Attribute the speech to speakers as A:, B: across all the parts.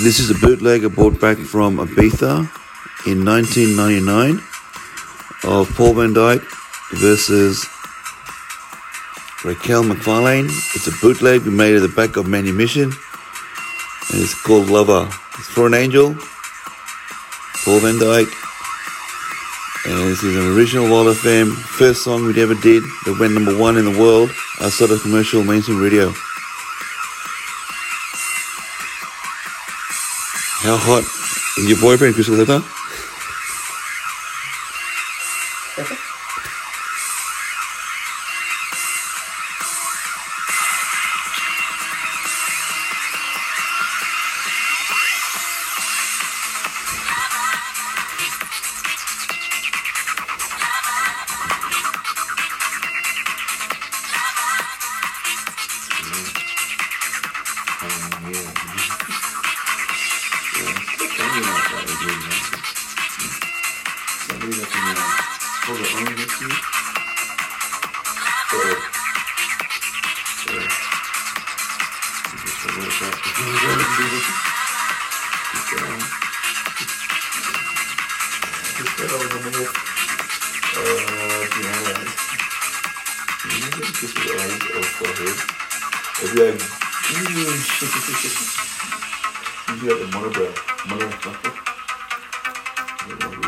A: This is a bootleg I bought back from Ibiza in 1999 of Paul Van Dyk versus Raquel McFarlane. It's a bootleg we made at the back of Manumission and it's called Lover. It's for an angel, Paul Van Dyk. And this is an original Wild FM, first song we'd ever did that went number one in the world outside of commercial mainstream radio. How hot is your boyfriend, Crystal doing that. So
B: I hold on with you. Or or just a you have you monobrow, monobrow. Thank you.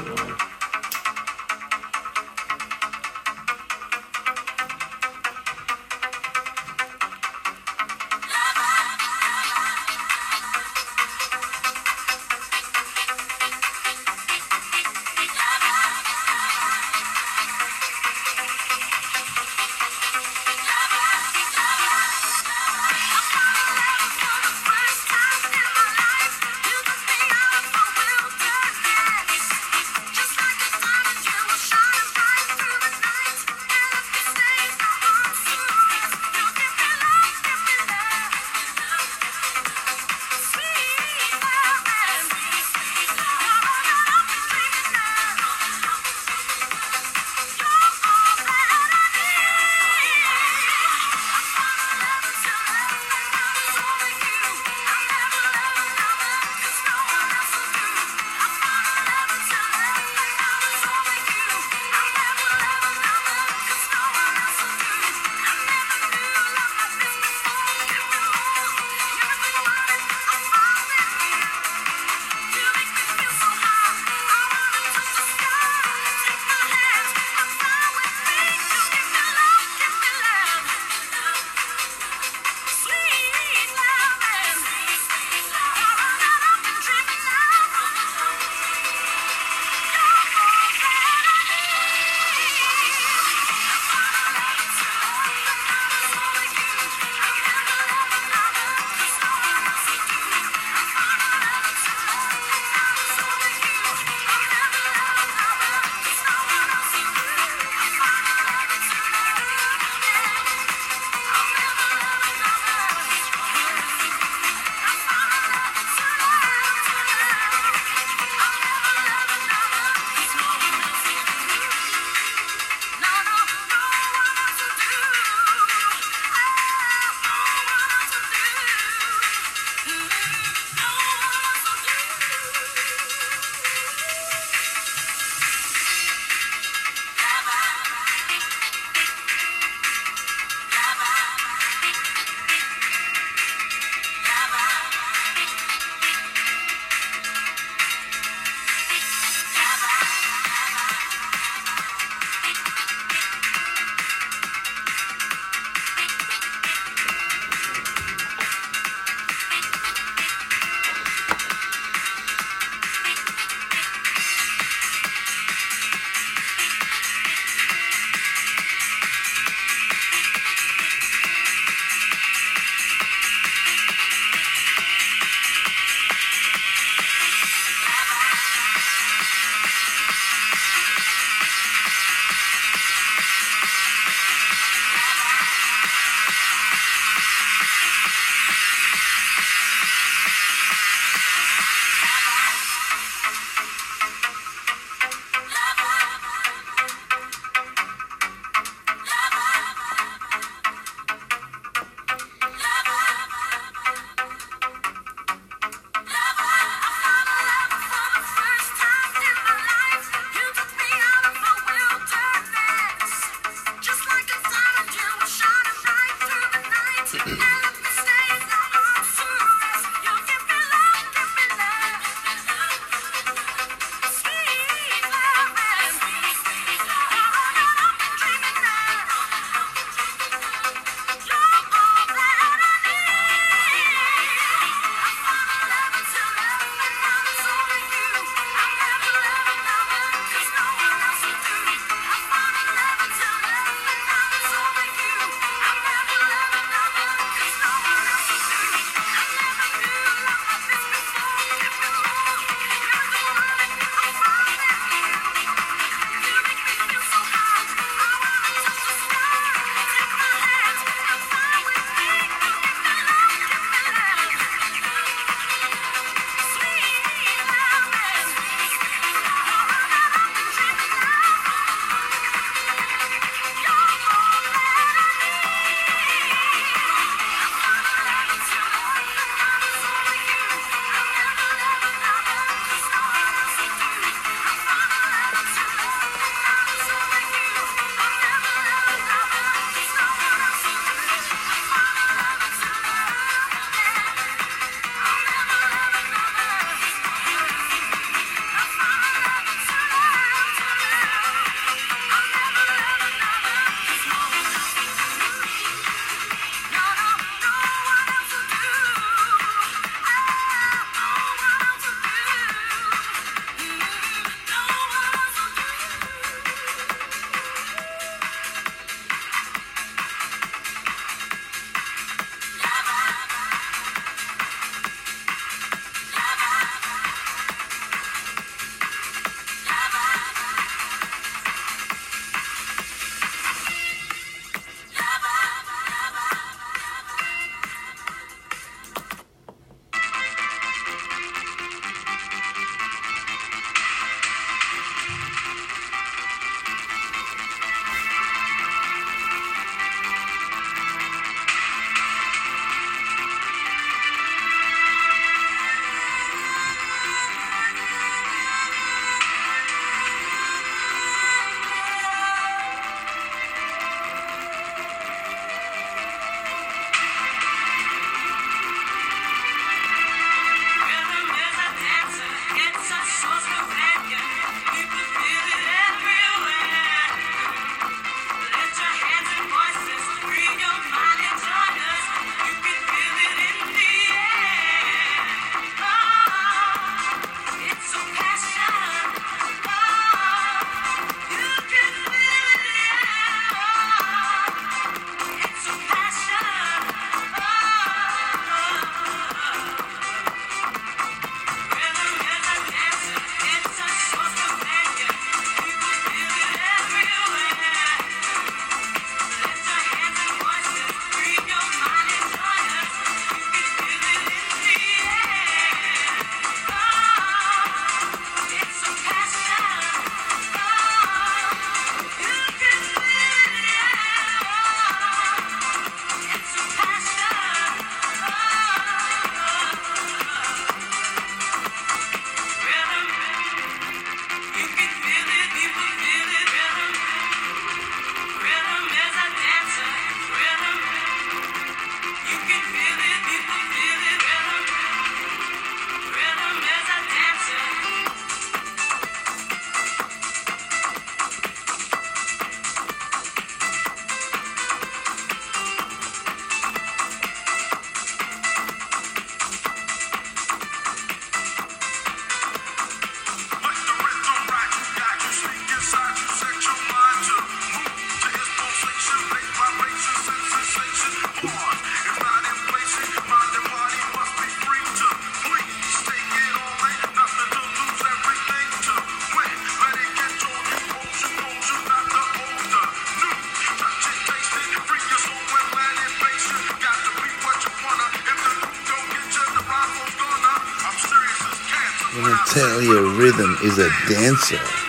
B: Is a dancer.